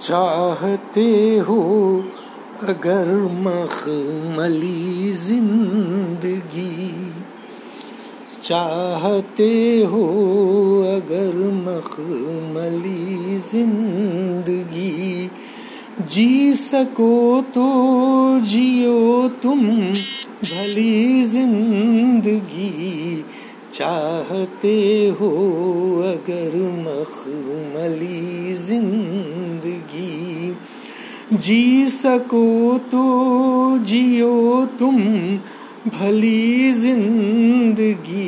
चाहते हो अगर मखमली ज़िंदगी। चाहते हो अगर मखमली ज़िंदगी। जी सको तो जियो तुम भली ज़िंदगी। चाहते हो अगर मखमली ज़िंदगी। जी सको तो जियो तुम भली ज़िंदगी।